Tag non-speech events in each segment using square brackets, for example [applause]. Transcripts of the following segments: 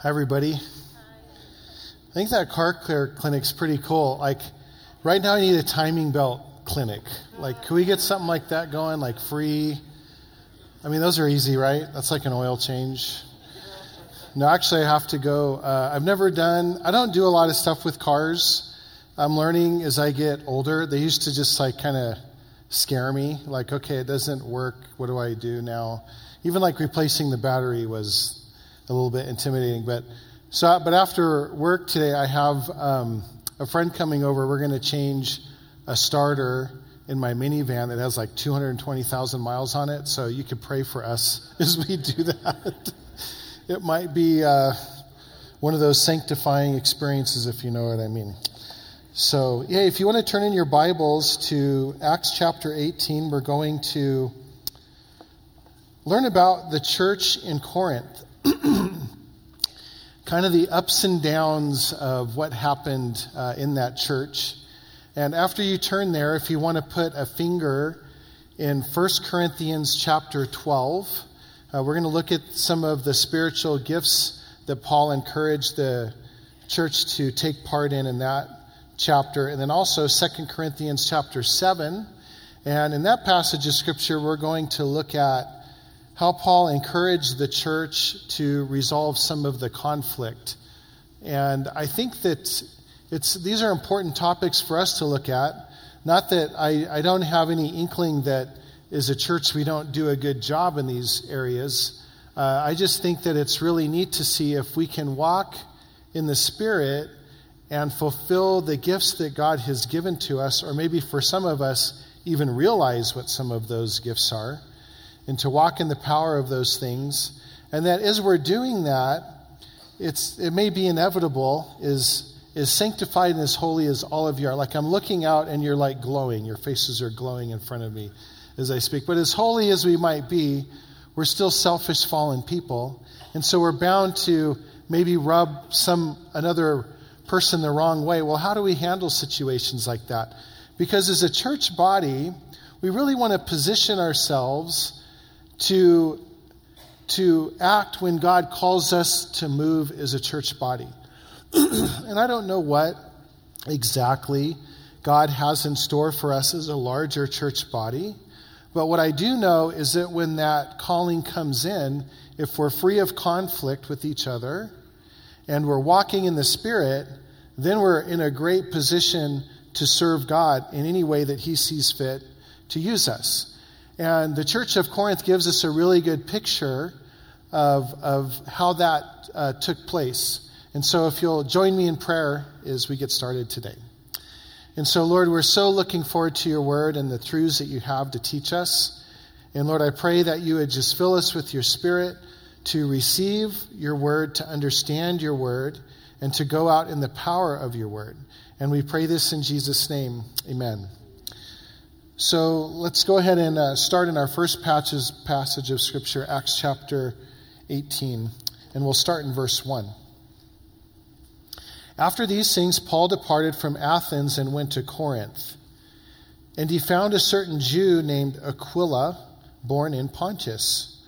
Hi, everybody. I think that car care clinic's pretty cool. Like, right now, I need a timing belt clinic. Like, can we get something like that going? Like, free? I mean, those are easy, right? That's like an oil change. No, actually, I have to go. Uh, I've never done, I don't do a lot of stuff with cars. I'm learning as I get older. They used to just like kind of scare me. Like, okay, it doesn't work. What do I do now? Even like replacing the battery was a little bit intimidating. But so, but after work today, I have um, a friend coming over. We're going to change a starter in my minivan that has like 220,000 miles on it. So you could pray for us [laughs] as we do that. it might be uh, one of those sanctifying experiences, if you know what I mean. So, yeah, if you want to turn in your Bibles to Acts chapter 18, we're going to learn about the church in Corinth. [clears throat] kind of the ups and downs of what happened uh, in that church. And after you turn there, if you want to put a finger in 1 Corinthians chapter 12, uh, we're going to look at some of the spiritual gifts that Paul encouraged the church to take part in in that chapter. And then also 2 Corinthians chapter 7. And in that passage of scripture, we're going to look at how Paul encouraged the church to resolve some of the conflict. And I think that it's, these are important topics for us to look at. Not that I, I don't have any inkling that as a church we don't do a good job in these areas. Uh, I just think that it's really neat to see if we can walk in the Spirit and fulfill the gifts that God has given to us, or maybe for some of us, even realize what some of those gifts are and to walk in the power of those things. And that as we're doing that, it's, it may be inevitable, is, is sanctified and as holy as all of you are. Like I'm looking out and you're like glowing. Your faces are glowing in front of me as I speak. But as holy as we might be, we're still selfish, fallen people. And so we're bound to maybe rub some another person the wrong way. Well, how do we handle situations like that? Because as a church body, we really want to position ourselves to, to act when God calls us to move as a church body. [clears throat] and I don't know what exactly God has in store for us as a larger church body. But what I do know is that when that calling comes in, if we're free of conflict with each other and we're walking in the Spirit, then we're in a great position to serve God in any way that He sees fit to use us. And the Church of Corinth gives us a really good picture of, of how that uh, took place. And so, if you'll join me in prayer as we get started today. And so, Lord, we're so looking forward to your word and the truths that you have to teach us. And Lord, I pray that you would just fill us with your spirit to receive your word, to understand your word, and to go out in the power of your word. And we pray this in Jesus' name. Amen. So let's go ahead and uh, start in our first patches, passage of Scripture, Acts chapter 18, and we'll start in verse 1. After these things, Paul departed from Athens and went to Corinth. And he found a certain Jew named Aquila, born in Pontus,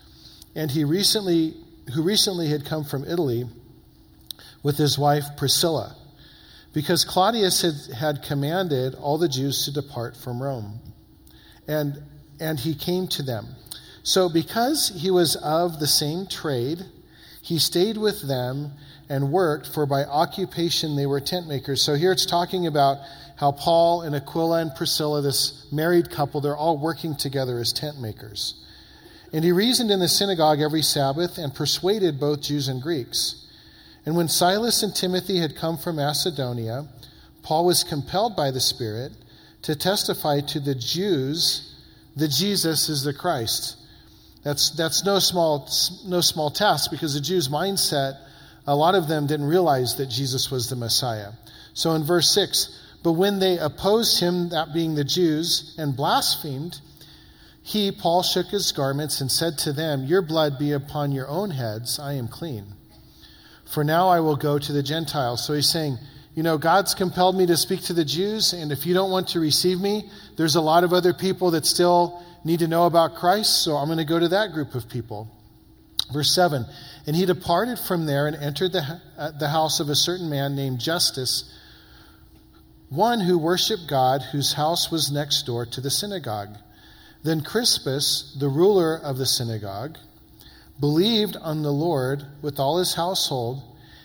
and he recently, who recently had come from Italy with his wife Priscilla, because Claudius had, had commanded all the Jews to depart from Rome and, and he came to them. So, because he was of the same trade, he stayed with them and worked, for by occupation they were tent makers. So, here it's talking about how Paul and Aquila and Priscilla, this married couple, they're all working together as tent makers. And he reasoned in the synagogue every Sabbath and persuaded both Jews and Greeks. And when Silas and Timothy had come from Macedonia, Paul was compelled by the Spirit to testify to the Jews that Jesus is the Christ. That's, that's no, small, no small task because the Jews' mindset, a lot of them didn't realize that Jesus was the Messiah. So in verse 6, but when they opposed him, that being the Jews, and blasphemed, he, Paul, shook his garments and said to them, Your blood be upon your own heads, I am clean. For now I will go to the Gentiles. So he's saying, you know, God's compelled me to speak to the Jews, and if you don't want to receive me, there's a lot of other people that still need to know about Christ, so I'm going to go to that group of people. Verse 7 And he departed from there and entered the, uh, the house of a certain man named Justus, one who worshiped God, whose house was next door to the synagogue. Then Crispus, the ruler of the synagogue, believed on the Lord with all his household,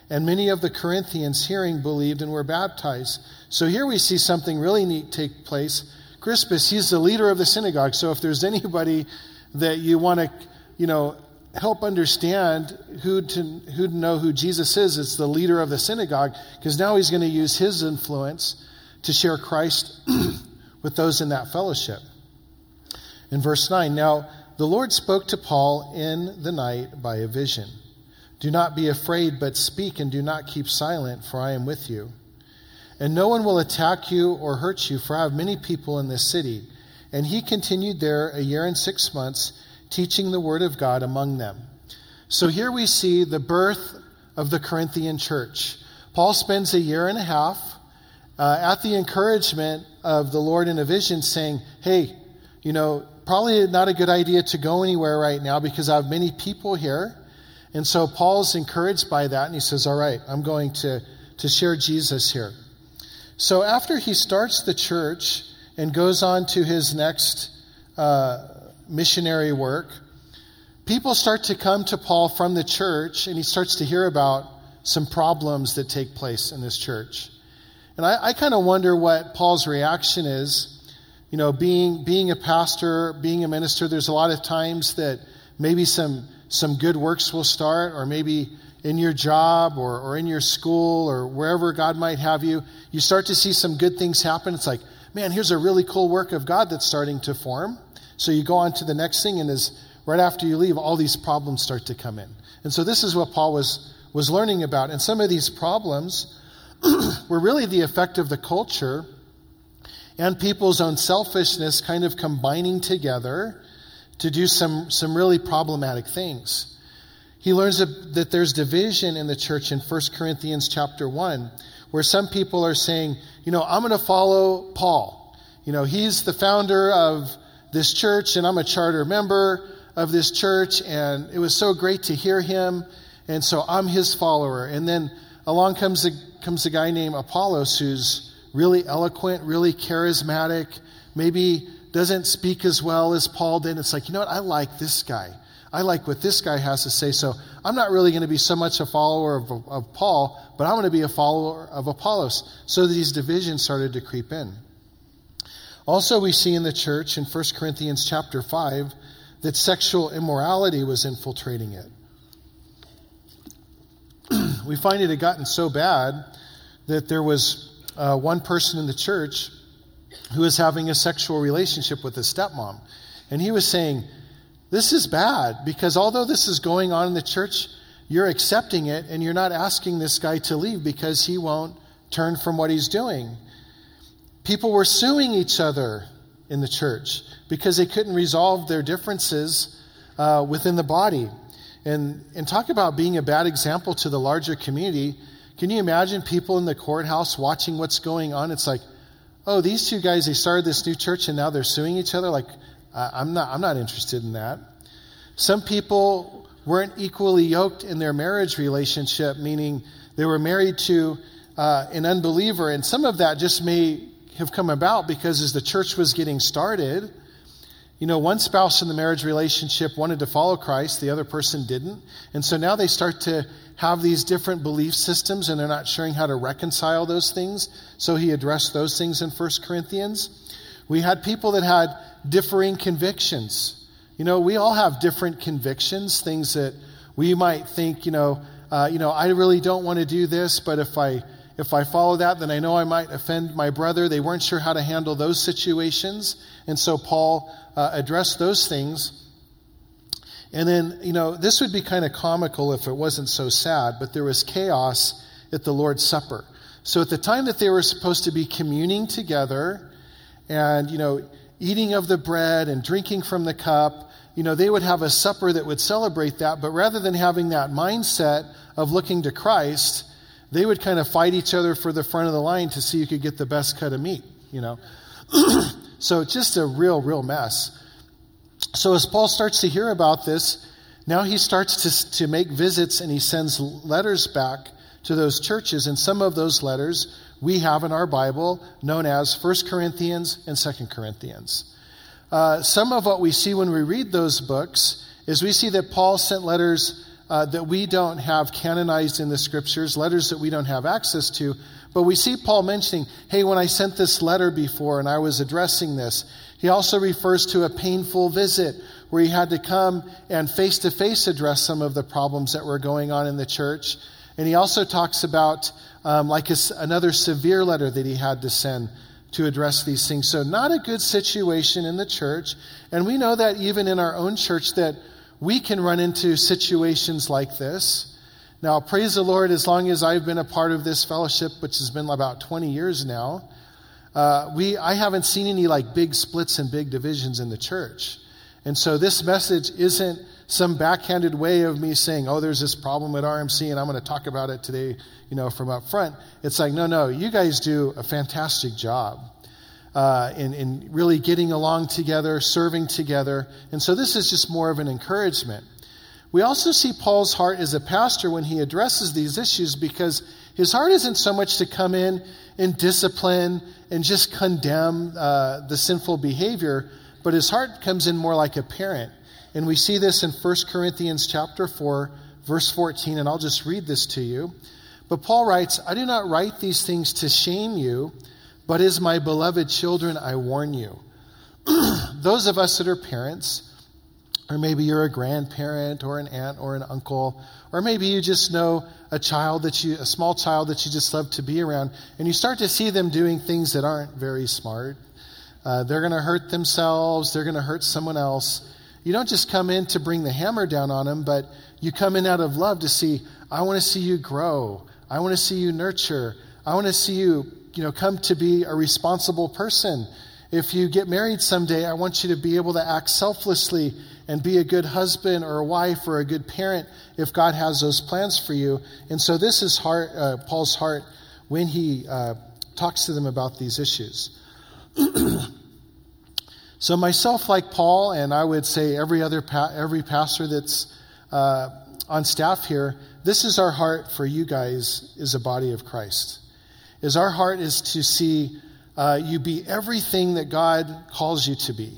and many of the Corinthians hearing believed and were baptized. So here we see something really neat take place. Crispus, he's the leader of the synagogue. So if there's [laughs] anybody that you want to, you know, help understand who to, who to know who Jesus is, it's the leader of the synagogue, because now he's going to use his influence to share Christ [clears throat] with those in that fellowship. In verse 9, now the Lord spoke to Paul in the night by a vision. Do not be afraid, but speak and do not keep silent, for I am with you. And no one will attack you or hurt you, for I have many people in this city. And he continued there a year and six months teaching the word of God among them. So here we see the birth of the Corinthian church. Paul spends a year and a half uh, at the encouragement of the Lord in a vision saying, Hey, you know, probably not a good idea to go anywhere right now because I have many people here. And so Paul's encouraged by that and he says, All right, I'm going to, to share Jesus here. So after he starts the church and goes on to his next uh, missionary work, people start to come to Paul from the church, and he starts to hear about some problems that take place in this church. And I, I kind of wonder what Paul's reaction is. You know, being, being a pastor, being a minister, there's a lot of times that maybe some, some good works will start, or maybe in your job or, or in your school or wherever God might have you, you start to see some good things happen. It's like, man, here's a really cool work of God that's starting to form. So you go on to the next thing, and as right after you leave, all these problems start to come in. And so this is what Paul was, was learning about. And some of these problems [clears throat] were really the effect of the culture and people's own selfishness kind of combining together to do some, some really problematic things. He learns that there's division in the church in 1 Corinthians chapter 1, where some people are saying, you know, I'm going to follow Paul. You know, he's the founder of this church, and I'm a charter member of this church, and it was so great to hear him, and so I'm his follower. And then along comes a, comes a guy named Apollos who's really eloquent, really charismatic, maybe doesn't speak as well as Paul did. It's like, you know what? I like this guy. I like what this guy has to say. So I'm not really going to be so much a follower of, of Paul, but I'm going to be a follower of Apollos. So these divisions started to creep in. Also, we see in the church in 1 Corinthians chapter 5 that sexual immorality was infiltrating it. [clears throat] we find it had gotten so bad that there was uh, one person in the church who was having a sexual relationship with his stepmom. And he was saying, This is bad because although this is going on in the church, you're accepting it and you're not asking this guy to leave because he won't turn from what he's doing. People were suing each other in the church because they couldn't resolve their differences uh, within the body. And, and talk about being a bad example to the larger community. Can you imagine people in the courthouse watching what's going on? It's like, oh, these two guys, they started this new church and now they're suing each other. Like, I'm not, I'm not interested in that. Some people weren't equally yoked in their marriage relationship, meaning they were married to uh, an unbeliever, and some of that just may have come about because as the church was getting started, you know, one spouse in the marriage relationship wanted to follow Christ, the other person didn't. And so now they start to have these different belief systems and they're not sure how to reconcile those things. So he addressed those things in 1 Corinthians. We had people that had differing convictions. You know, we all have different convictions, things that we might think, you know, uh, you know, I really don't want to do this, but if I if I follow that, then I know I might offend my brother. They weren't sure how to handle those situations. And so Paul uh, addressed those things. And then, you know, this would be kind of comical if it wasn't so sad, but there was chaos at the Lord's Supper. So at the time that they were supposed to be communing together and, you know, eating of the bread and drinking from the cup, you know, they would have a supper that would celebrate that. But rather than having that mindset of looking to Christ, they would kind of fight each other for the front of the line to see who could get the best cut of meat, you know. [clears throat] so it's just a real, real mess. So as Paul starts to hear about this, Now he starts to, to make visits and he sends letters back to those churches. And some of those letters we have in our Bible known as 1 Corinthians and 2 Corinthians. Uh, some of what we see when we read those books is we see that Paul sent letters uh, that we don't have canonized in the scriptures, letters that we don't have access to. But we see Paul mentioning, hey, when I sent this letter before and I was addressing this, he also refers to a painful visit where he had to come and face to face address some of the problems that were going on in the church. And he also talks about um, like a, another severe letter that he had to send to address these things. So, not a good situation in the church. And we know that even in our own church, that we can run into situations like this. Now, praise the Lord, as long as I've been a part of this fellowship, which has been about 20 years now, uh, we, I haven't seen any like big splits and big divisions in the church. And so this message isn't some backhanded way of me saying, oh, there's this problem at RMC and I'm going to talk about it today, you know, from up front. It's like, no, no, you guys do a fantastic job uh, in, in really getting along together, serving together. And so this is just more of an encouragement. We also see Paul's heart as a pastor when he addresses these issues because his heart isn't so much to come in and discipline and just condemn uh, the sinful behavior, but his heart comes in more like a parent. And we see this in 1 Corinthians chapter 4, verse 14, and I'll just read this to you. But Paul writes, I do not write these things to shame you, but as my beloved children, I warn you. [clears throat] Those of us that are parents, or maybe you're a grandparent or an aunt or an uncle, or maybe you just know a child that you, a small child that you just love to be around, and you start to see them doing things that aren't very smart. Uh, they're going to hurt themselves, they're going to hurt someone else. You don't just come in to bring the hammer down on them, but you come in out of love to see, I want to see you grow. I want to see you nurture. I want to see you, you know, come to be a responsible person. If you get married someday, I want you to be able to act selflessly and be a good husband or a wife or a good parent if God has those plans for you. And so this is heart, uh, Paul's heart when he uh, talks to them about these issues. [clears throat] so myself, like Paul, and I would say every other pa- every pastor that's uh, on staff here, this is our heart for you guys as a body of Christ. Is our heart is to see uh, you be everything that God calls you to be.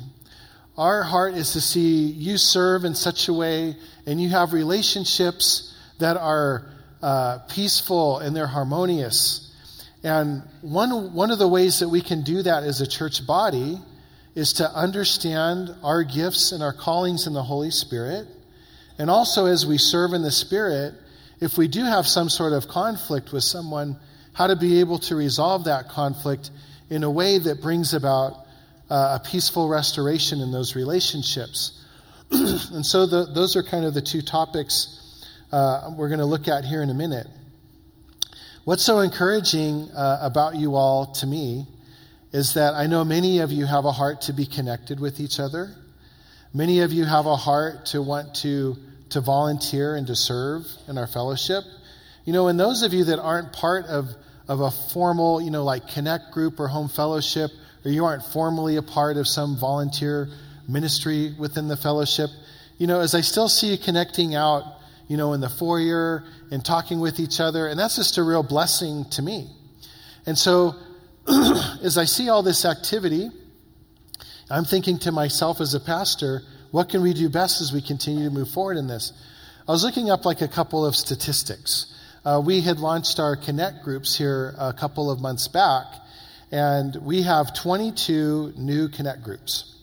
Our heart is to see you serve in such a way and you have relationships that are uh, peaceful and they're harmonious. And one, one of the ways that we can do that as a church body is to understand our gifts and our callings in the Holy Spirit. And also, as we serve in the Spirit, if we do have some sort of conflict with someone, how to be able to resolve that conflict in a way that brings about uh, a peaceful restoration in those relationships. [clears throat] and so the, those are kind of the two topics uh, we're going to look at here in a minute. What's so encouraging uh, about you all to me is that I know many of you have a heart to be connected with each other. Many of you have a heart to want to, to volunteer and to serve in our fellowship. You know, and those of you that aren't part of, of a formal, you know, like connect group or home fellowship, or you aren't formally a part of some volunteer ministry within the fellowship, you know, as I still see you connecting out, you know, in the foyer and talking with each other, and that's just a real blessing to me. And so, [clears throat] as I see all this activity, I'm thinking to myself as a pastor, what can we do best as we continue to move forward in this? I was looking up like a couple of statistics. Uh, we had launched our Connect groups here a couple of months back, and we have 22 new Connect groups.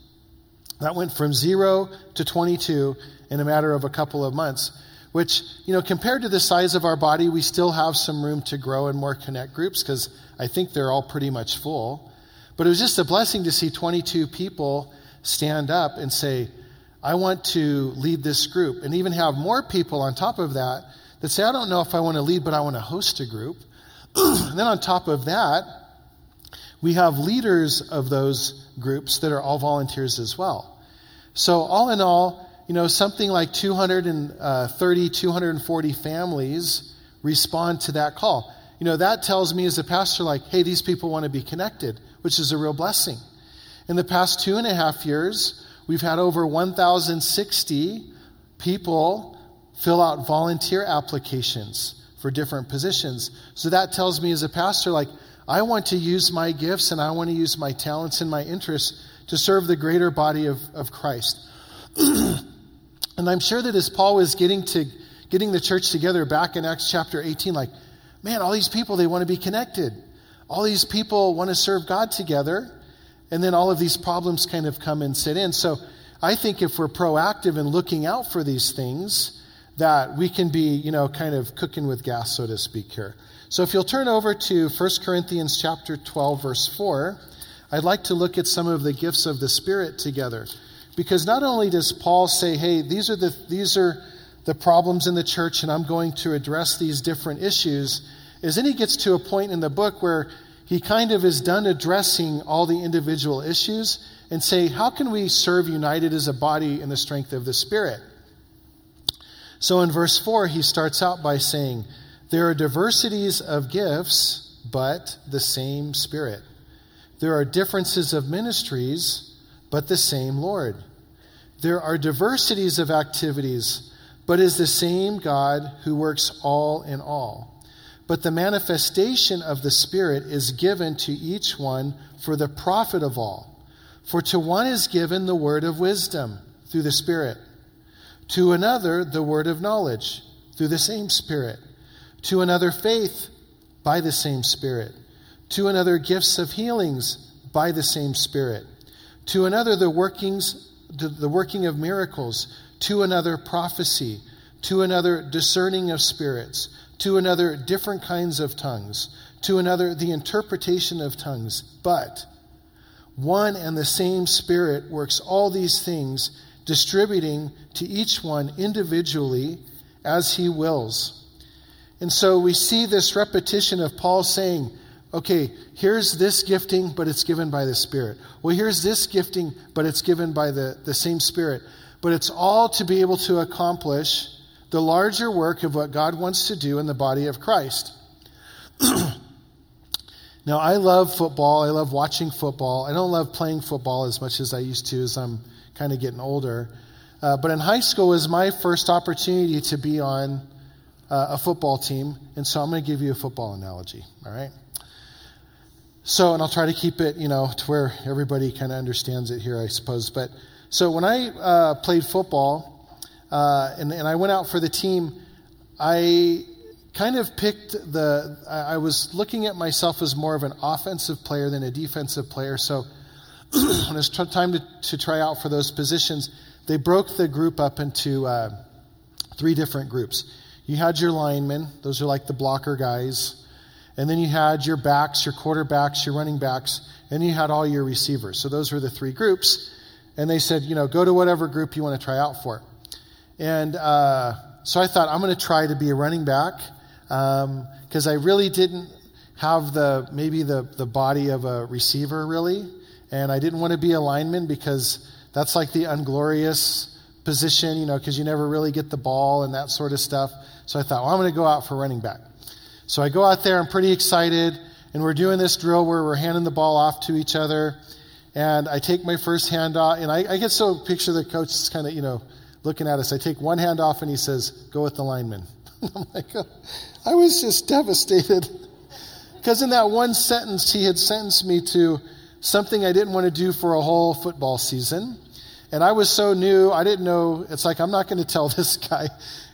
That went from zero to 22 in a matter of a couple of months, which, you know, compared to the size of our body, we still have some room to grow in more Connect groups because I think they're all pretty much full. But it was just a blessing to see 22 people stand up and say, I want to lead this group, and even have more people on top of that that say, I don't know if I want to lead, but I want to host a group. [clears throat] and then on top of that, we have leaders of those groups that are all volunteers as well. So, all in all, you know, something like 230, uh, 240 families respond to that call. You know, that tells me as a pastor, like, hey, these people want to be connected, which is a real blessing. In the past two and a half years, we've had over 1,060 people fill out volunteer applications for different positions. So that tells me as a pastor, like, I want to use my gifts and I want to use my talents and my interests to serve the greater body of, of Christ. [clears throat] and I'm sure that as Paul was getting to getting the church together back in Acts chapter 18, like, man, all these people, they want to be connected. All these people want to serve God together. And then all of these problems kind of come and sit in. So I think if we're proactive in looking out for these things, that we can be, you know, kind of cooking with gas, so to speak, here. So if you'll turn over to 1 Corinthians chapter 12, verse 4, I'd like to look at some of the gifts of the Spirit together. Because not only does Paul say, hey, these are the, these are the problems in the church, and I'm going to address these different issues, is then he gets to a point in the book where he kind of is done addressing all the individual issues and say, how can we serve united as a body in the strength of the Spirit? So in verse 4, he starts out by saying, There are diversities of gifts, but the same Spirit. There are differences of ministries, but the same Lord. There are diversities of activities, but is the same God who works all in all. But the manifestation of the Spirit is given to each one for the profit of all. For to one is given the word of wisdom through the Spirit to another, the word of knowledge through the same Spirit. To another, faith by the same Spirit. To another, gifts of healings by the same Spirit. To another, the workings, the working of miracles. To another, prophecy. To another, discerning of spirits. To another, different kinds of tongues. To another, the interpretation of tongues. But one and the same Spirit works all these things distributing to each one individually as he wills. And so we see this repetition of Paul saying, okay, here's this gifting, but it's given by the Spirit. Well, here's this gifting, but it's given by the, the same Spirit. But it's all to be able to accomplish the larger work of what God wants to do in the body of Christ. [clears throat] now, I love football. I love watching football. I don't love playing football as much as I used to as I'm kind of getting older. Uh, but in high school was my first opportunity to be on uh, a football team, and so I'm going to give you a football analogy, all right? So, and I'll try to keep it, you know, to where everybody kind of understands it here, I suppose. But so when I uh, played football uh, and, and I went out for the team, I kind of picked the, I was looking at myself as more of an offensive player than a defensive player. So [clears throat] when it's time to, to try out for those positions, they broke the group up into uh, three different groups. You had your linemen, those are like the blocker guys. And then you had your backs, your quarterbacks, your running backs, and you had all your receivers. So those were the three groups. And they said, you know, go to whatever group you want to try out for. And uh, so I thought, I'm going to try to be a running back because um, I really didn't have the maybe the, the body of a receiver, really. And I didn't want to be a lineman because that's like the unglorious position, you know, because you never really get the ball and that sort of stuff. So I thought, well, I'm going to go out for running back. So I go out there, I'm pretty excited, and we're doing this drill where we're handing the ball off to each other. And I take my first hand off, and I, I get so picture the coach is kind of, you know, looking at us. I take one hand off, and he says, Go with the lineman. [laughs] I'm like, oh. I was just devastated. Because in that one sentence, he had sentenced me to something I didn't want to do for a whole football season. And I was so new, I didn't know. It's like, I'm not going to tell [laughs] this guy,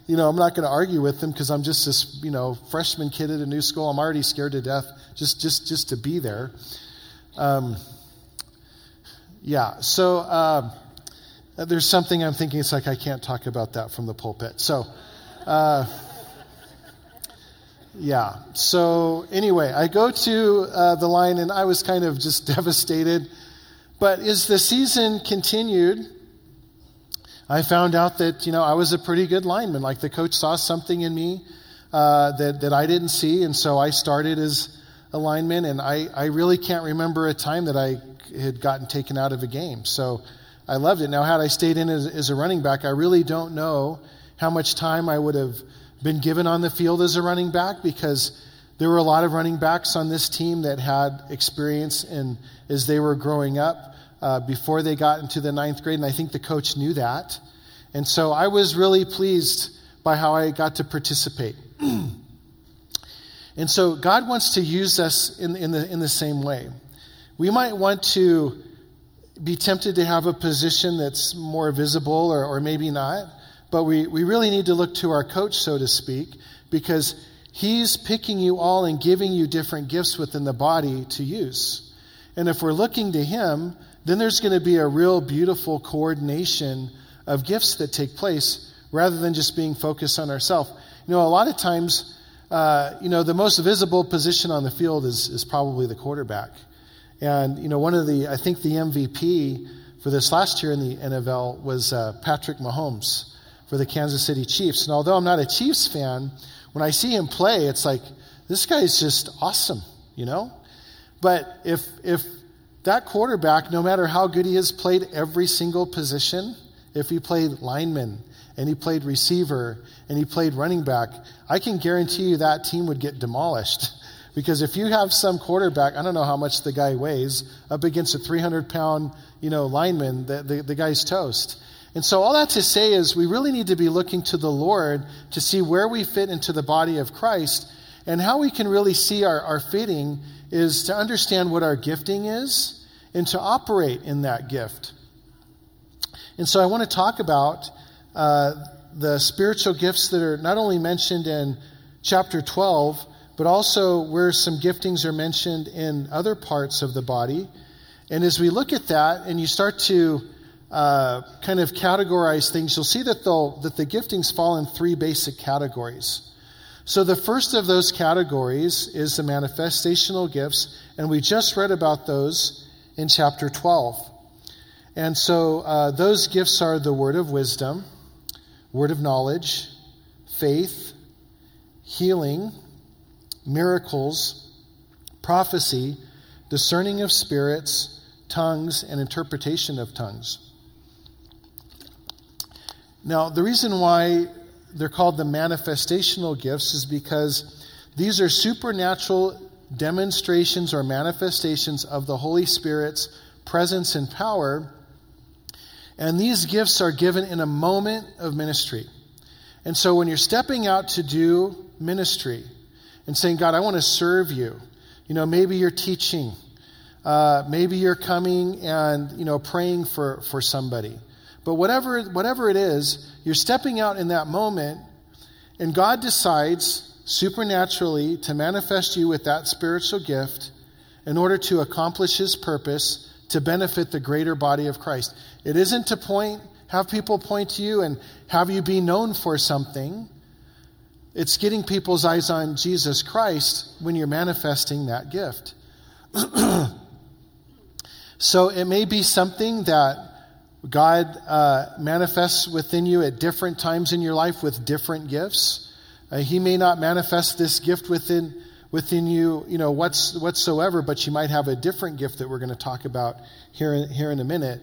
you know, I'm not going to argue with him because I'm just this, you know, freshman kid at a new school. I'm already scared to death just, just, just to be there. Um, yeah, so uh, there's something I'm thinking, it's like, I can't talk about that from the pulpit. So, uh, yeah. So anyway, I go to uh, the line and I was kind of just [laughs] devastated. But as the season continued, I found out that you know I was a pretty good lineman. Like the coach saw something in me uh, that that I didn't see, and so I started as a lineman. And I I really can't remember a time that I had gotten taken out of a game. So I loved it. Now, had I stayed in as, as a running back, I really don't know how much time I would have been given on the field as a running back because there were a lot of running backs on this team that had experience in as they were growing up uh, before they got into the ninth grade, and I think the coach knew that. And so I was really pleased by how I got to participate. and so God wants to use us in, in, the, in the same way. We might want to be tempted to have a position that's more visible or, or maybe not, but we, we really need to look to our coach, so to speak, because he's picking you all and giving you different gifts within the body to use. And if we're looking to him, then there's going to be a real beautiful coordination of gifts that take place rather than just being focused on ourselves. You know, a lot of times, uh, you know, the most visible position on the field is, is probably the quarterback. And, you know, one of the, I think the MVP for this last year in the NFL was uh, Patrick Mahomes for the Kansas City Chiefs. And although I'm not a Chiefs fan, when I see him play, it's like, this guy is just awesome, you know? But if, if that quarterback, no matter how good he is, played every single position, if he played lineman and he played receiver and he played running back, I can guarantee you that team would get demolished. [laughs] Because if you have some quarterback, I don't know how much the guy weighs, up against a 300 pound, you know, lineman, the, the, the guy's toast. And so all that to say is we really need to be looking to the Lord to see where we fit into the body of Christ and how we can really see our, our fitting is to understand what our gifting is and to operate in that gift. And so I want to talk about uh, the spiritual gifts that are not only mentioned in chapter 12, but also where some giftings are mentioned in other parts of the body. And as we look at that and you start to uh, kind of categorize things, you'll see that, that the giftings fall in three basic categories. So the first of those categories is the manifestational gifts, and we just read about those in chapter 12. And so uh, those gifts are the word of wisdom, word of knowledge, faith, healing, miracles, prophecy, discerning of spirits, tongues, and interpretation of tongues. Now, the reason why they're called the manifestational gifts is because these are supernatural demonstrations or manifestations of the Holy Spirit's presence and power. And these gifts are given in a moment of ministry. And so when you're stepping out to do ministry and saying, God, I want to serve you, you know, maybe you're teaching, uh, maybe you're coming and, you know, praying for, for somebody. But whatever, whatever it is, you're stepping out in that moment, and God decides supernaturally to manifest you with that spiritual gift in order to accomplish his purpose to benefit the greater body of Christ. It isn't to point, have people point to you and have you be known for something. It's getting people's eyes on Jesus Christ when you're manifesting that gift. [clears throat] so it may be something that God uh, manifests within you at different times in your life with different gifts. Uh, he may not manifest this gift within within you, you know, what's, whatsoever, but you might have a different gift that we're going to talk about here in, here in a minute.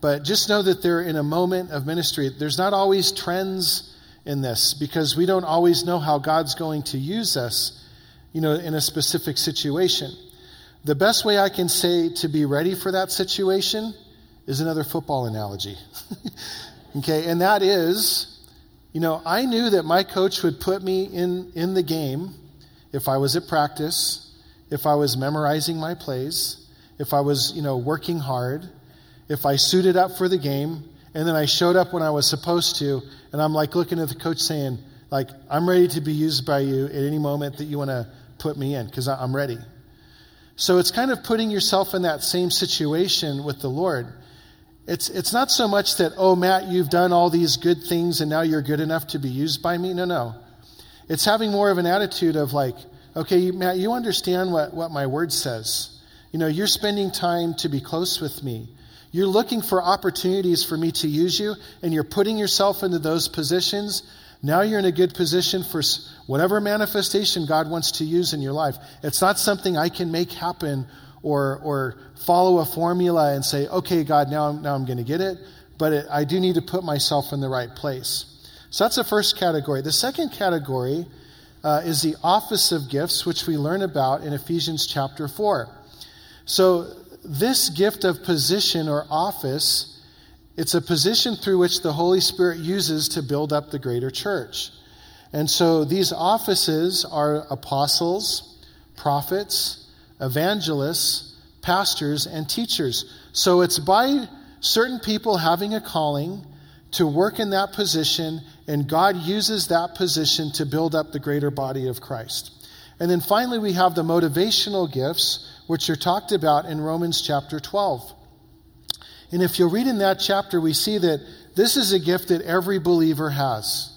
But just know that they're in a moment of ministry. There's not always trends in this because we don't always know how God's going to use us, you know, in a specific situation. The best way I can say to be ready for that situation is another football analogy. [laughs] okay, and that is, you know, I knew that my coach would put me in, in the game if I was at practice, if I was memorizing my plays, if I was, you know, working hard, if I suited up for the game, and then I showed up when I was supposed to, and I'm like looking at the coach saying, like, I'm ready to be used by you at any moment that you want to put me in, because I'm ready. So it's kind of putting yourself in that same situation with the Lord. It's, it's not so much that, oh, Matt, you've done all these good things and now you're good enough to be used by me. No, no. It's having more of an attitude of like, okay, Matt, you understand what, what my word says. You know, you're spending time to be close with me. You're looking for opportunities for me to use you, and you're putting yourself into those positions. Now you're in a good position for whatever manifestation God wants to use in your life. It's not something I can make happen or, or follow a formula and say, okay, God, now I'm, now I'm going to get it. But it, I do need to put myself in the right place. So that's the first category. The second category uh, is the office of gifts, which we learn about in Ephesians chapter 4. So this gift of position or office It's a position through which the Holy Spirit uses to build up the greater church. And so these offices are apostles, prophets, evangelists, pastors, and teachers. So it's by certain people having a calling to work in that position, and God uses that position to build up the greater body of Christ. And then finally, we have the motivational gifts, which are talked about in Romans chapter 12. And if you read in that chapter, we see that this is a gift that every believer has.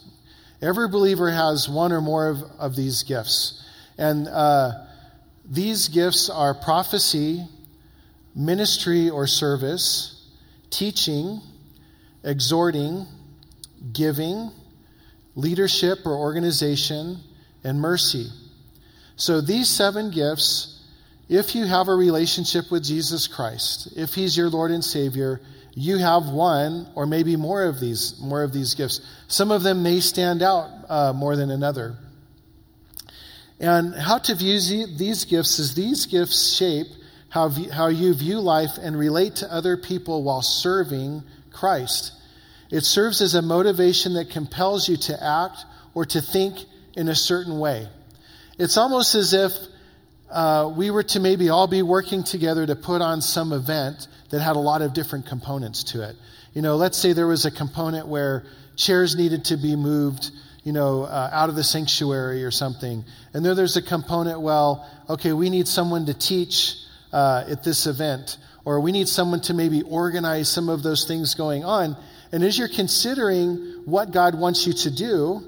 Every believer has one or more of, of these gifts. And uh, these gifts are prophecy, ministry or service, teaching, exhorting, giving, leadership or organization, and mercy. So these seven gifts, if you have a relationship with Jesus Christ, if he's your Lord and Savior, you have one or maybe more of these more of these gifts. Some of them may stand out uh, more than another. And how to view these gifts is these gifts shape how, how you view life and relate to other people while serving Christ. It serves as a motivation that compels you to act or to think in a certain way. It's almost as if uh, we were to maybe all be working together to put on some event that had a lot of different components to it. You know, let's say there was a component where chairs needed to be moved, you know, uh, out of the sanctuary or something. And then there's a component, well, okay, we need someone to teach uh, at this event, or we need someone to maybe organize some of those things going on. And as you're considering what God wants you to do,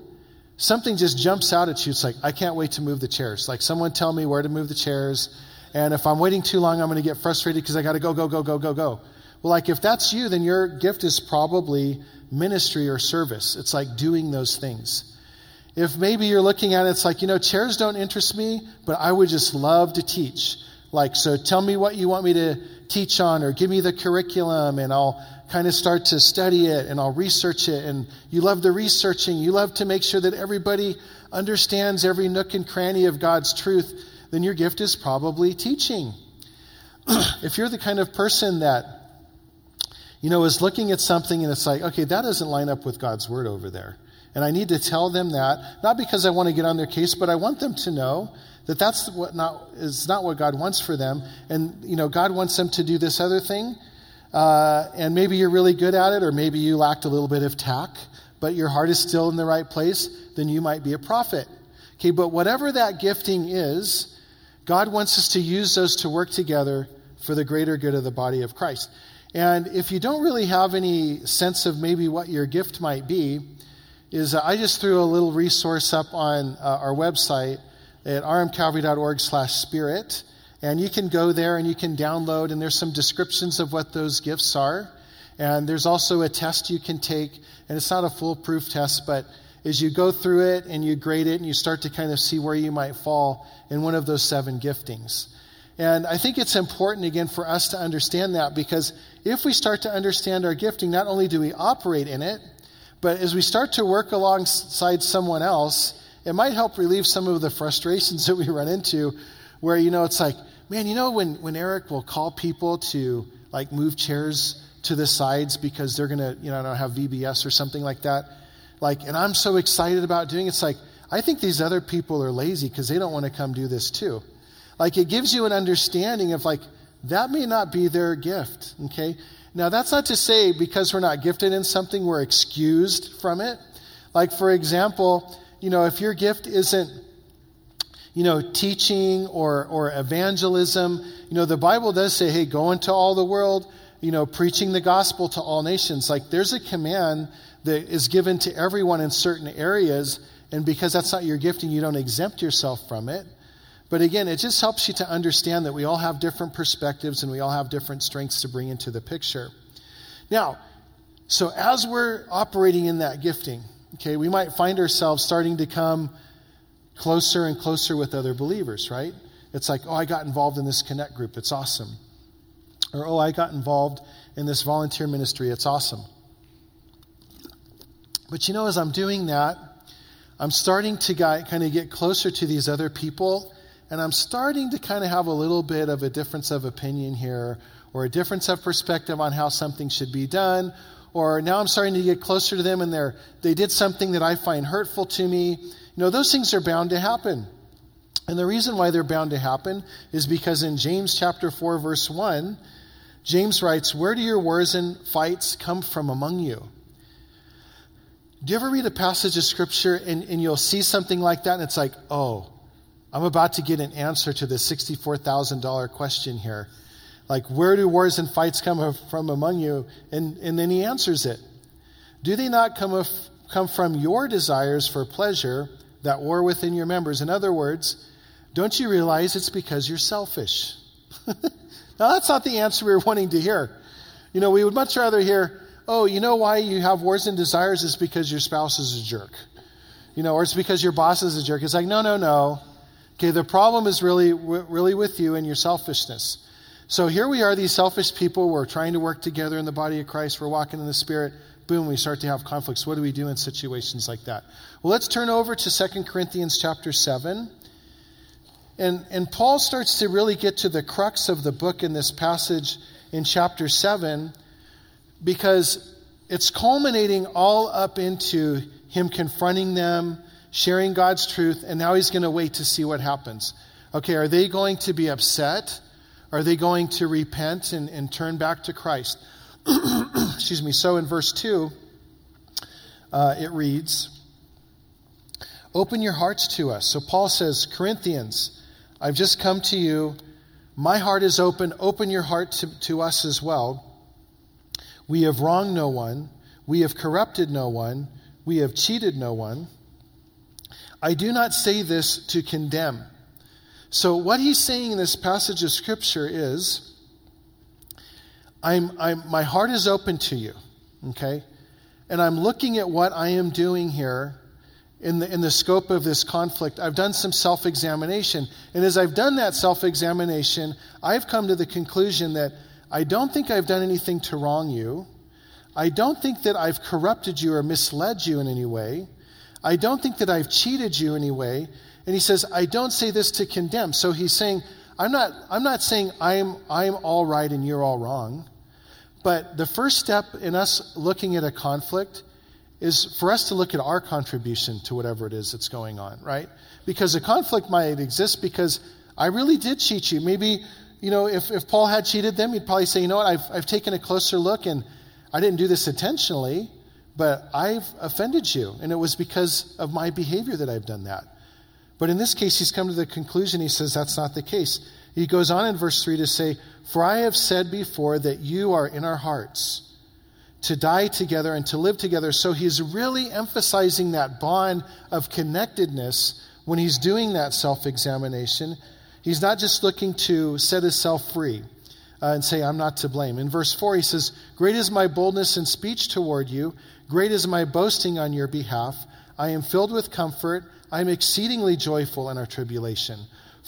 something just jumps out at you. It's like, I can't wait to move the chairs. Like, someone tell me where to move the chairs. And if I'm waiting too long, I'm going to get frustrated because I got to go, go, go, go, go, go. Well, like, if that's you, then your gift is probably ministry or service. It's like doing those things. If maybe you're looking at it, it's like, you know, chairs don't interest me, but I would just love to teach. Like, so tell me what you want me to teach on, or give me the curriculum, and I'll kind of start to study it and I'll research it. And you love the researching. You love to make sure that everybody understands every nook and cranny of God's truth. Then your gift is probably teaching. [clears throat] if you're the kind of person that, you know, is looking at something and it's like, okay, that doesn't line up with God's word over there. And I need to tell them that, not because I want to get on their case, but I want them to know that that's what not, is not what God wants for them. And, you know, God wants them to do this other thing. Uh, and maybe you're really good at it, or maybe you lacked a little bit of tact, but your heart is still in the right place, then you might be a prophet. Okay, but whatever that gifting is, God wants us to use those to work together for the greater good of the body of Christ. And if you don't really have any sense of maybe what your gift might be, is uh, I just threw a little resource up on uh, our website at rmcalvary.org slash spirit. And you can go there and you can download, and there's some descriptions of what those gifts are. And there's also a test you can take, and it's not a foolproof test, but as you go through it and you grade it and you start to kind of see where you might fall in one of those seven giftings. And I think it's important, again, for us to understand that because if we start to understand our gifting, not only do we operate in it, but as we start to work alongside someone else, it might help relieve some of the frustrations [laughs] that we run into where, you know, it's like, man, you know, when, when Eric will call people to like move chairs to the sides because they're going to, you know, have VBS or something like that. Like, and I'm so excited about doing it. It's like, I think these other people are lazy because they don't want to come do this too. Like, it gives you an understanding of like, that may not be their gift, okay? Now, that's not to say because we're not gifted in something, we're excused from it. Like, for example, you know, if your gift isn't, you know, teaching or, or evangelism, you know, the Bible does say, hey, go into all the world, you know, preaching the gospel to all nations. Like, there's a command that is given to everyone in certain areas, and because that's not your gifting, you don't exempt yourself from it. But again, it just helps you to understand that we all have different perspectives and we all have different strengths to bring into the picture. Now, so as we're operating in that gifting, Okay, we might find ourselves starting to come closer and closer with other believers, right? It's like, oh, I got involved in this connect group. It's awesome. Or, oh, I got involved in this volunteer ministry. It's awesome. But you know, as I'm doing that, I'm starting to kind of get closer to these other people, and I'm starting to kind of have a little bit of a difference of opinion here, or a difference of perspective on how something should be done, or now I'm starting to get closer to them and they're, they did something that I find hurtful to me. You know, those things are bound to happen. And the reason why they're bound to happen is because in James chapter 4, verse 1, James writes, Where do your wars and fights come from among you? Do you ever read a passage of scripture and, and you'll see something like that and it's like, oh, I'm about to get an answer to this $64,000 question here. Like, where do wars and fights come from among you? And, and then he answers it. Do they not come, of, come from your desires for pleasure that war within your members? In other words, don't you realize it's because you're selfish? [laughs] now, that's not the answer we are wanting to hear. You know, we would much rather hear, oh, you know why you have wars and desires is because your spouse is a jerk. You know, or it's because your boss is a jerk. It's like, no, no, no. Okay, the problem is really, really with you and your selfishness. So here we are, these selfish people. We're trying to work together in the body of Christ. We're walking in the Spirit. Boom, we start to have conflicts. What do we do in situations like that? Well, let's turn over to 2 Corinthians chapter 7. And, and Paul starts to really get to the crux of the book in this passage in chapter 7 because it's culminating all up into him confronting them, sharing God's truth, and now he's going to wait to see what happens. Okay, are they going to be upset? Are they going to repent and, and turn back to Christ? [clears throat] Excuse me. So in verse 2, uh, it reads, Open your hearts to us. So Paul says, Corinthians, I've just come to you. My heart is open. Open your heart to, to us as well. We have wronged no one. We have corrupted no one. We have cheated no one. I do not say this to condemn. So, what he's saying in this passage of Scripture is I'm, I'm, my heart is open to you, okay? And I'm looking at what I am doing here in the, in the scope of this conflict. I've done some self examination. And as I've done that self examination, I've come to the conclusion that I don't think I've done anything to wrong you. I don't think that I've corrupted you or misled you in any way. I don't think that I've cheated you anyway. And he says, I don't say this to condemn. So he's saying, I'm not, I'm not saying I'm, I'm all right and you're all wrong. But the first step in us looking at a conflict is for us to look at our contribution to whatever it is that's going on, right? Because a conflict might exist because I really did cheat you. Maybe you know, if, if Paul had cheated them, he'd probably say, you know what, I've, I've taken a closer look and I didn't do this intentionally, but I've offended you. And it was because of my behavior that I've done that. But in this case, he's come to the conclusion, he says that's not the case. He goes on in verse 3 to say, For I have said before that you are in our hearts to die together and to live together. So he's really emphasizing that bond of connectedness when he's doing that self examination He's not just looking to set himself free uh, and say, I'm not to blame. In verse 4, he says, Great is my boldness in speech toward you, great is my boasting on your behalf. I am filled with comfort. I am exceedingly joyful in our tribulation.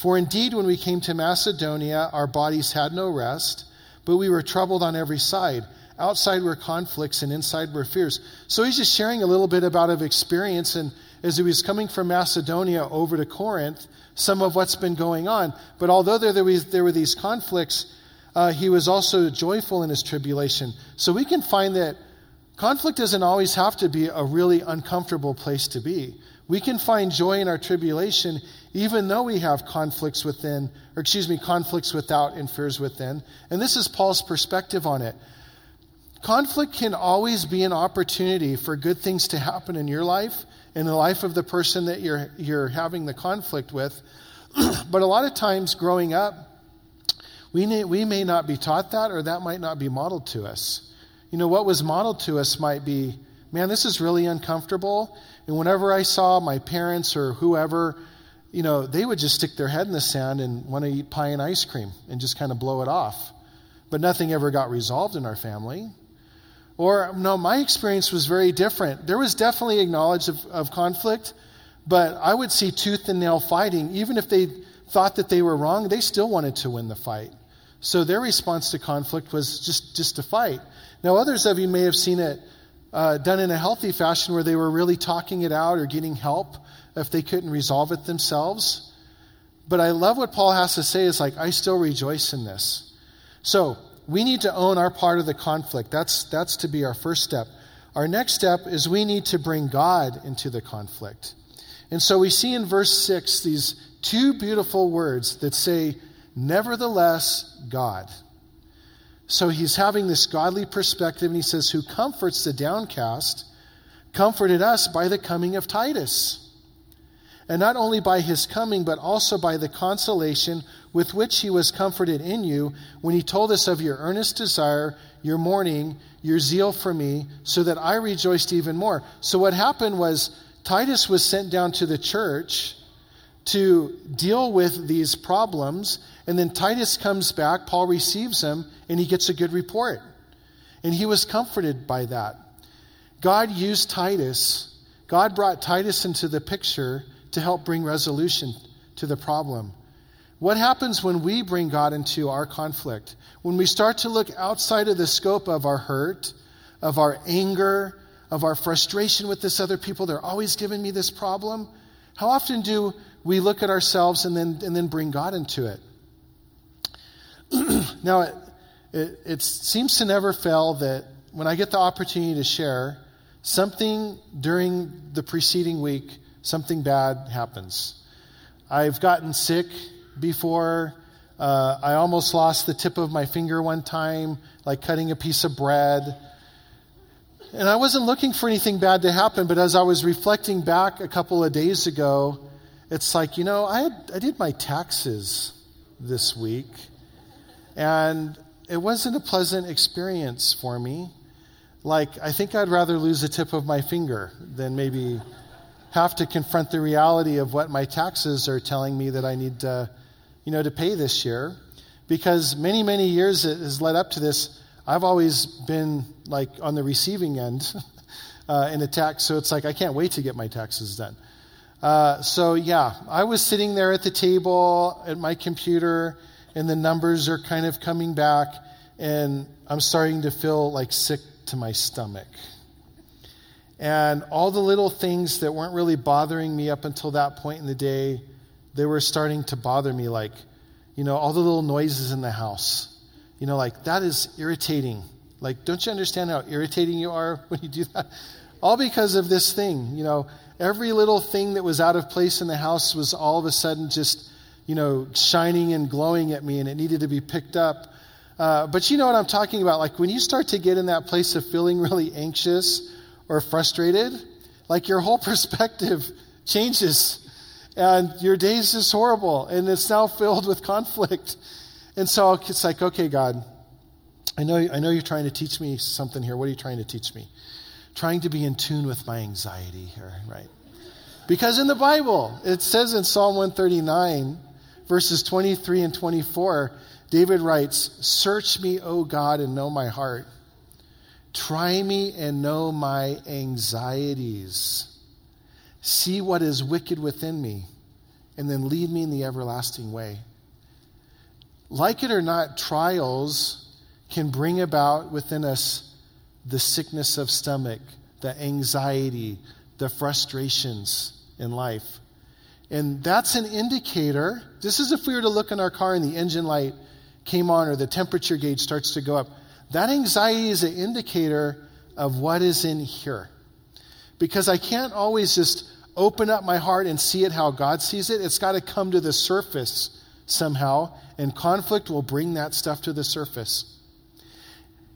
For indeed, when we came to Macedonia, our bodies had no rest, but we were troubled on every side. Outside were conflicts, and inside were fears. So he's just sharing a little bit about of experience. And as he was coming from Macedonia over to Corinth, some of what's been going on. But although there, was, there were these conflicts, uh, he was also joyful in his tribulation. So we can find that conflict doesn't always have to be a really uncomfortable place to be. We can find joy in our tribulation even though we have conflicts within, or excuse me, conflicts without and fears within. And this is Paul's perspective on it. Conflict can always be an opportunity for good things to happen in your life in the life of the person that you're, you're having the conflict with. [clears throat] but a lot of times growing up, we, we may not be taught that, or that might not be modeled to us. You know, what was modeled to us might be, man, this is really uncomfortable. And whenever I saw my parents or whoever, you know, they would just stick their head in the sand and want to eat pie and ice cream and just kind of blow it off. But nothing ever got resolved in our family. Or, no, my experience was very different. There was definitely a knowledge of, of conflict, but I would see tooth and nail fighting. Even if they thought that they were wrong, they still wanted to win the fight. So their response to conflict was just, just to fight. Now, others of you may have seen it uh, done in a healthy fashion where they were really talking it out or getting help if they couldn't resolve it themselves. But I love what Paul has to say is like, I still rejoice in this. So, we need to own our part of the conflict. That's, that's to be our first step. Our next step is we need to bring God into the conflict. And so we see in verse 6 these two beautiful words that say, Nevertheless, God. So he's having this godly perspective, and he says, Who comforts the downcast, comforted us by the coming of Titus. And not only by his coming, but also by the consolation with which he was comforted in you when he told us of your earnest desire, your mourning, your zeal for me, so that I rejoiced even more. So, what happened was Titus was sent down to the church to deal with these problems, and then Titus comes back, Paul receives him, and he gets a good report. And he was comforted by that. God used Titus, God brought Titus into the picture to help bring resolution to the problem. What happens when we bring God into our conflict? When we start to look outside of the scope of our hurt, of our anger, of our frustration with this other people, they're always giving me this problem. How often do we look at ourselves and then, and then bring God into it? [clears throat] now, it, it, it seems to never fail that when I get the opportunity to share, something during the preceding week something bad happens. I've gotten sick before. Uh, I almost lost the tip of my finger one time, like cutting a piece of bread. And I wasn't looking for anything bad to happen, but as I was reflecting back a couple of days ago, it's like, you know, I, had, I did my taxes this week, and it wasn't a pleasant experience for me. Like, I think I'd rather lose the tip of my finger than maybe have to confront the reality of what my taxes are telling me that I need to, you know, to pay this year. Because many, many years it has led up to this. I've always been like on the receiving end [laughs] uh, in a tax, so it's like I can't wait to get my taxes done. Uh, so yeah, I was sitting there at the table at my computer, and the numbers are kind of coming back, and I'm starting to feel like sick to my stomach. And all the little things that weren't really bothering me up until that point in the day, they were starting to bother me. Like, you know, all the little noises in the house. You know, like, that is irritating. Like, don't you understand how irritating you are [laughs] when you do that? All because of this thing. You know, every little thing that was out of place in the house was all of a sudden just, you know, shining and glowing at me, and it needed to be picked up. Uh, but you know what I'm talking about? Like, when you start to get in that place of feeling really anxious, or frustrated, like your whole [laughs] perspective changes and your days is just horrible and it's now filled with conflict. And so it's like, okay, God, I know, I know you're trying to teach me something here. What are you trying to teach me? Trying to be in tune with my anxiety here, right? Because in the Bible, it says in Psalm 139, verses 23 and 24, David writes, Search me, O God, and know my heart. Try me and know my anxieties. See what is wicked within me, and then lead me in the everlasting way. Like it or not, trials can bring about within us the sickness of stomach, the anxiety, the frustrations in life. And that's an indicator. This is if we were to look in our car and the engine light came on or the temperature gauge starts to go up. That anxiety is an indicator of what is in here. Because I can't always just open up my heart and see it how God sees it. It's got to come to the surface somehow, and conflict will bring that stuff to the surface.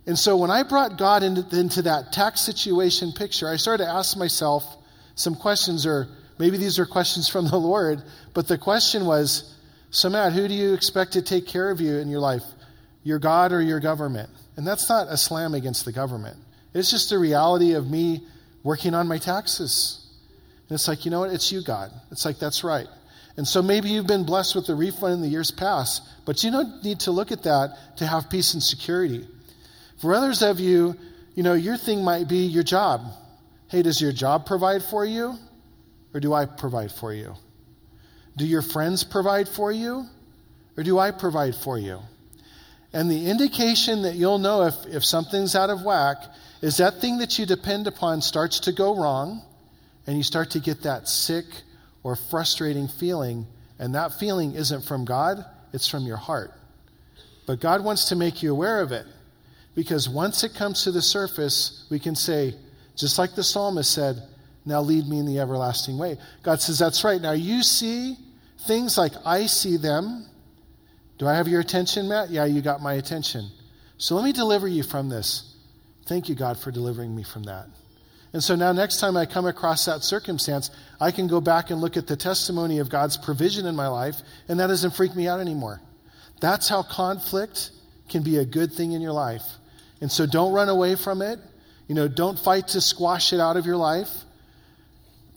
And so when I brought God into, into that tax situation picture, I started to ask myself some questions, or maybe these are questions from the Lord, but the question was so, Matt, who do you expect to take care of you in your life? Your God or your government? And that's not a slam against the government. It's just the reality of me working on my taxes. And it's like, you know what? It's you, God. It's like, that's right. And so maybe you've been blessed with the refund in the years past, but you don't need to look at that to have peace and security. For others of you, you know, your thing might be your job. Hey, does your job provide for you? Or do I provide for you? Do your friends provide for you? Or do I provide for you? And the indication that you'll know if, if something's out of whack is that thing that you depend upon starts to go wrong, and you start to get that sick or frustrating feeling, and that feeling isn't from God, it's from your heart. But God wants to make you aware of it. Because once it comes to the surface, we can say, just like the psalmist said, Now lead me in the everlasting way. God says, That's right. Now you see things like I see them. Do I have your attention, Matt? Yeah, you got my attention. So let me deliver you from this. Thank you, God, for delivering me from that. And so now, next time I come across that circumstance, I can go back and look at the testimony of God's provision in my life, and that doesn't freak me out anymore. That's how conflict can be a good thing in your life. And so don't run away from it. You know, don't fight to squash it out of your life.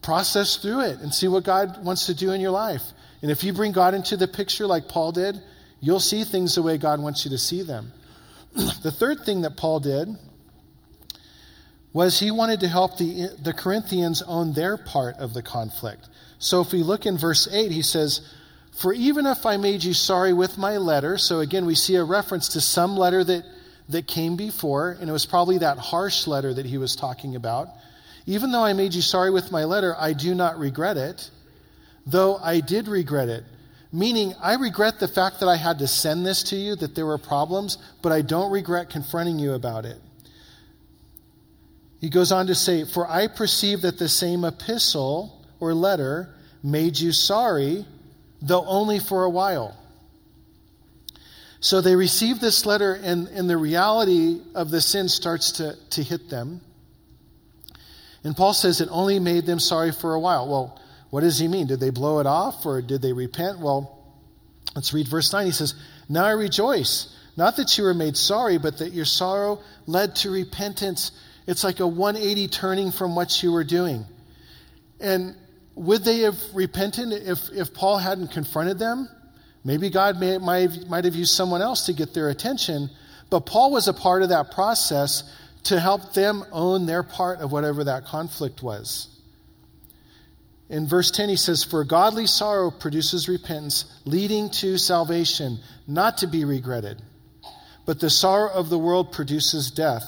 Process through it and see what God wants to do in your life. And if you bring God into the picture like Paul did, you'll see things the way God wants you to see them. [clears throat] the third thing that Paul did was he wanted to help the, the Corinthians own their part of the conflict. So if we look in verse 8, he says, For even if I made you sorry with my letter, so again, we see a reference to some letter that, that came before, and it was probably that harsh letter that he was talking about. Even though I made you sorry with my letter, I do not regret it, though I did regret it. Meaning, I regret the fact that I had to send this to you, that there were problems, but I don't regret confronting you about it. He goes on to say, For I perceive that the same epistle or letter made you sorry, though only for a while. So they receive this letter, and, and the reality of the sin starts to, to hit them. And Paul says it only made them sorry for a while. Well, what does he mean? Did they blow it off or did they repent? Well, let's read verse 9. He says, Now I rejoice, not that you were made sorry, but that your sorrow led to repentance it's like a 180 turning from what you were doing. And would they have repented if, if Paul hadn't confronted them? Maybe God may, might, might have used someone else to get their attention, but Paul was a part of that process to help them own their part of whatever that conflict was. In verse 10, he says, For godly sorrow produces repentance, leading to salvation, not to be regretted. But the sorrow of the world produces death.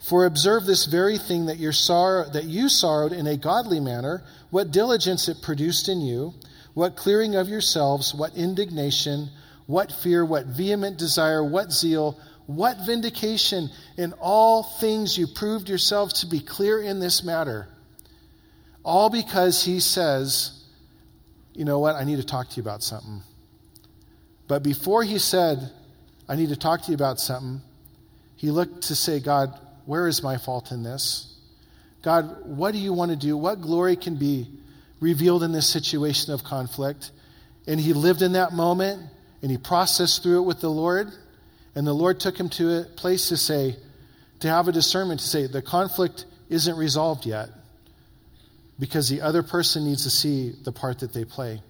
For observe this very thing that, your sorrow, that you sorrowed in a godly manner, what diligence it produced in you, what clearing of yourselves, what indignation, what fear, what vehement desire, what zeal, what vindication. In all things you proved yourselves to be clear in this matter. All because he says, You know what? I need to talk to you about something. But before he said, I need to talk to you about something, he looked to say, God, where is my fault in this? God, what do you want to do? What glory can be revealed in this situation of conflict? And he lived in that moment and he processed through it with the Lord. And the Lord took him to a place to say, to have a discernment to say, the conflict isn't resolved yet because the other person needs to see the part that they play.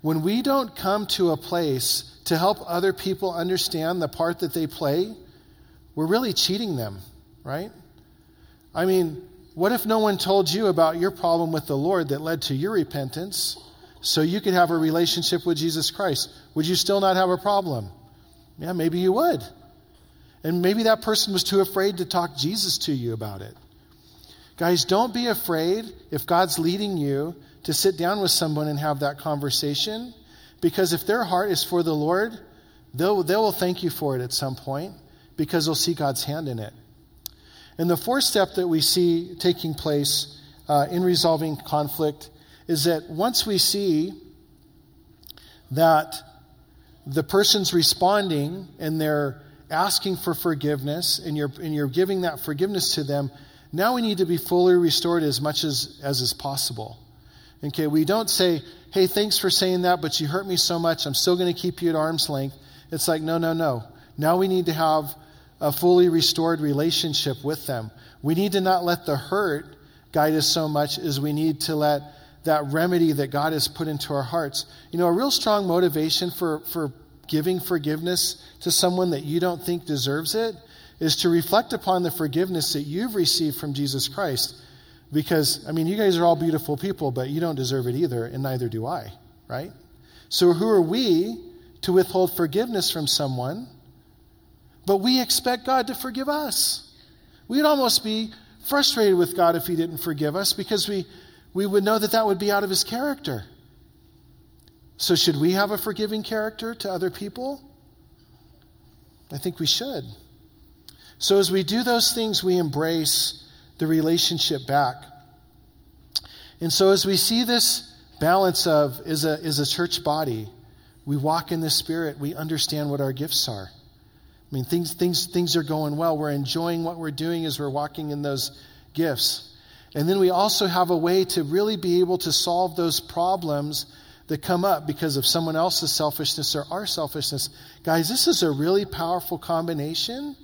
When we don't come to a place to help other people understand the part that they play, we're really cheating them right? I mean, what if no one told you about your problem with the Lord that led to your repentance so you could have a relationship with Jesus Christ? Would you still not have a problem? Yeah, maybe you would. And maybe that person was too afraid to talk Jesus to you about it. Guys, don't be afraid if God's leading you to sit down with someone and have that conversation because if their heart is for the Lord, they'll, they will thank you for it at some point because they'll see God's hand in it. And the fourth step that we see taking place uh, in resolving conflict is that once we see that the person's responding and they're asking for forgiveness and you're, and you're giving that forgiveness to them, now we need to be fully restored as much as, as is possible. Okay, we don't say, hey, thanks for saying that, but you hurt me so much, I'm still going to keep you at arm's length. It's like, no, no, no. Now we need to have a fully restored relationship with them. We need to not let the hurt guide us so much as we need to let that remedy that God has put into our hearts. You know, a real strong motivation for, for giving forgiveness to someone that you don't think deserves it is to reflect upon the forgiveness that you've received from Jesus Christ. Because, I mean, you guys are all beautiful people, but you don't deserve it either, and neither do I, right? So, who are we to withhold forgiveness from someone but we expect God to forgive us. We'd almost be frustrated with God if He didn't forgive us because we, we would know that that would be out of His character. So, should we have a forgiving character to other people? I think we should. So as we do those things, we embrace the relationship back. And so as we see this balance of is a, is a church body, we walk in the Spirit, we understand what our gifts are. I mean, things, things, things are going well. We're enjoying what we're doing as we're walking in those gifts. And then we also have a way to really be able to solve those problems that come up because of someone else's selfishness or our selfishness. Guys, this is a really powerful combination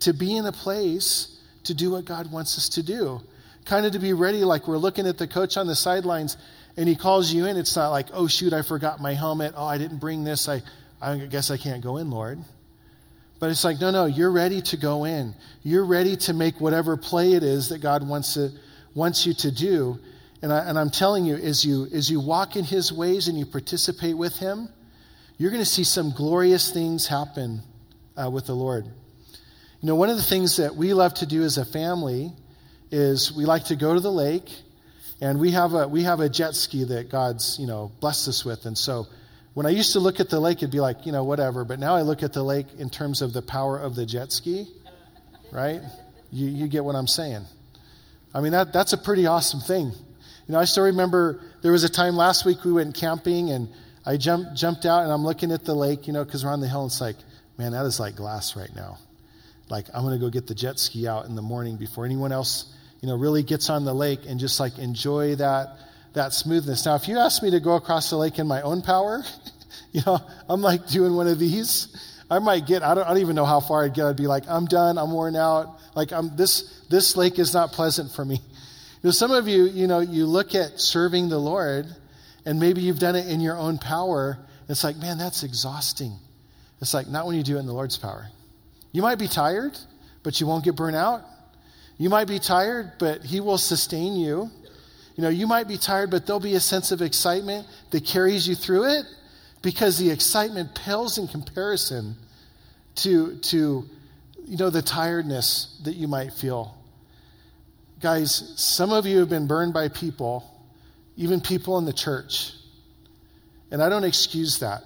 to be in a place to do what God wants us to do. Kind of to be ready, like we're looking at the coach on the sidelines and he calls you in. It's not like, oh, shoot, I forgot my helmet. Oh, I didn't bring this. I, I guess I can't go in, Lord. But it's like, no, no, you're ready to go in. You're ready to make whatever play it is that God wants, to, wants you to do. And, I, and I'm telling you, as you, as you walk in his ways and you participate with him, you're going to see some glorious things happen uh, with the Lord. You know, one of the things that we love to do as a family is we like to go to the lake, and we have a, we have a jet ski that God's, you know, blessed us with. And so when I used to look at the lake, it'd be like, you know, whatever. But now I look at the lake in terms of the power of the jet ski, right? You, you get what I'm saying. I mean, that, that's a pretty awesome thing. You know, I still remember there was a time last week we went camping and I jumped, jumped out and I'm looking at the lake, you know, because we're on the hill and it's like, man, that is like glass right now. Like, I'm going to go get the jet ski out in the morning before anyone else, you know, really gets on the lake and just like enjoy that that smoothness. Now, if you ask me to go across the lake in my own power, [laughs] you know, I'm like doing one of these. I might get, I don't, I don't even know how far I'd get. I'd be like, I'm done, I'm worn out. Like, I'm, this, this lake is not pleasant for me. You know, some of you, you know, you look at serving the Lord, and maybe you've done it in your own power. It's like, man, that's exhausting. It's like, not when you do it in the Lord's power. You might be tired, but you won't get burnt out. You might be tired, but He will sustain you. You know, you might be tired, but there'll be a sense of excitement that carries you through it because the excitement pales in comparison to, to you know, the tiredness that you might feel. Guys, some of you have been burned by people, even people in the church. And I don't excuse that.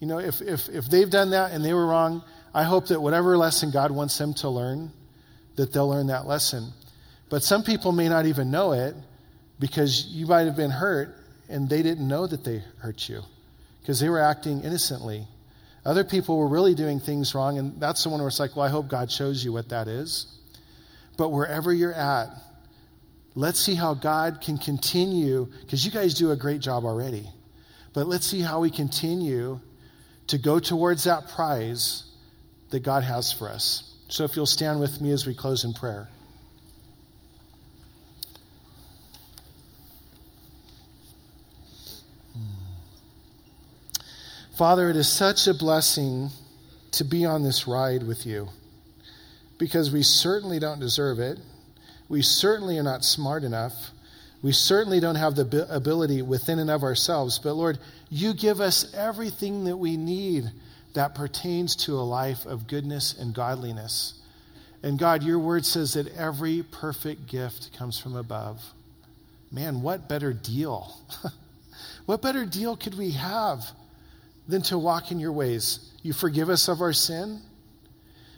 You know, if, if, if they've done that and they were wrong, I hope that whatever lesson God wants them to learn, that they'll learn that lesson. But some people may not even know it, because you might have been hurt and they didn't know that they hurt you because they were acting innocently. Other people were really doing things wrong, and that's the one where it's like, well, I hope God shows you what that is. But wherever you're at, let's see how God can continue, because you guys do a great job already. But let's see how we continue to go towards that prize that God has for us. So if you'll stand with me as we close in prayer. Father, it is such a blessing to be on this ride with you because we certainly don't deserve it. We certainly are not smart enough. We certainly don't have the ability within and of ourselves. But Lord, you give us everything that we need that pertains to a life of goodness and godliness. And God, your word says that every perfect gift comes from above. Man, what better deal? [laughs] what better deal could we have than to walk in your ways. You forgive us of our sin.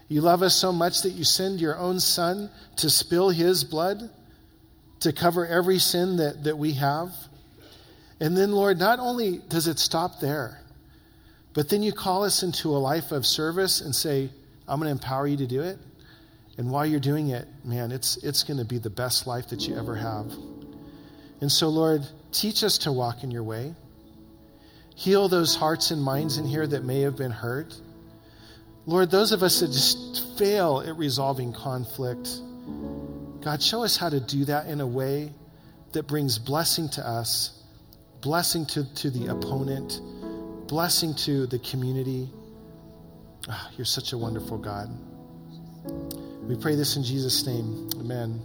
You love us so much that you send your own son to spill his blood to cover every sin that, that we have. And then, Lord, not only does it stop there, but then you call us into a life of service and say, I'm going to empower you to do it. And while you're doing it, man, it's, it's going to be the best life that you ever have. And so, Lord, teach us to walk in your way. Heal those hearts and minds in here that may have been hurt. Lord, those of us that just fail at resolving conflict, God, show us how to do that in a way that brings blessing to us, blessing to, to the opponent, blessing to the community. Oh, you're such a wonderful God. We pray this in Jesus' name. Amen.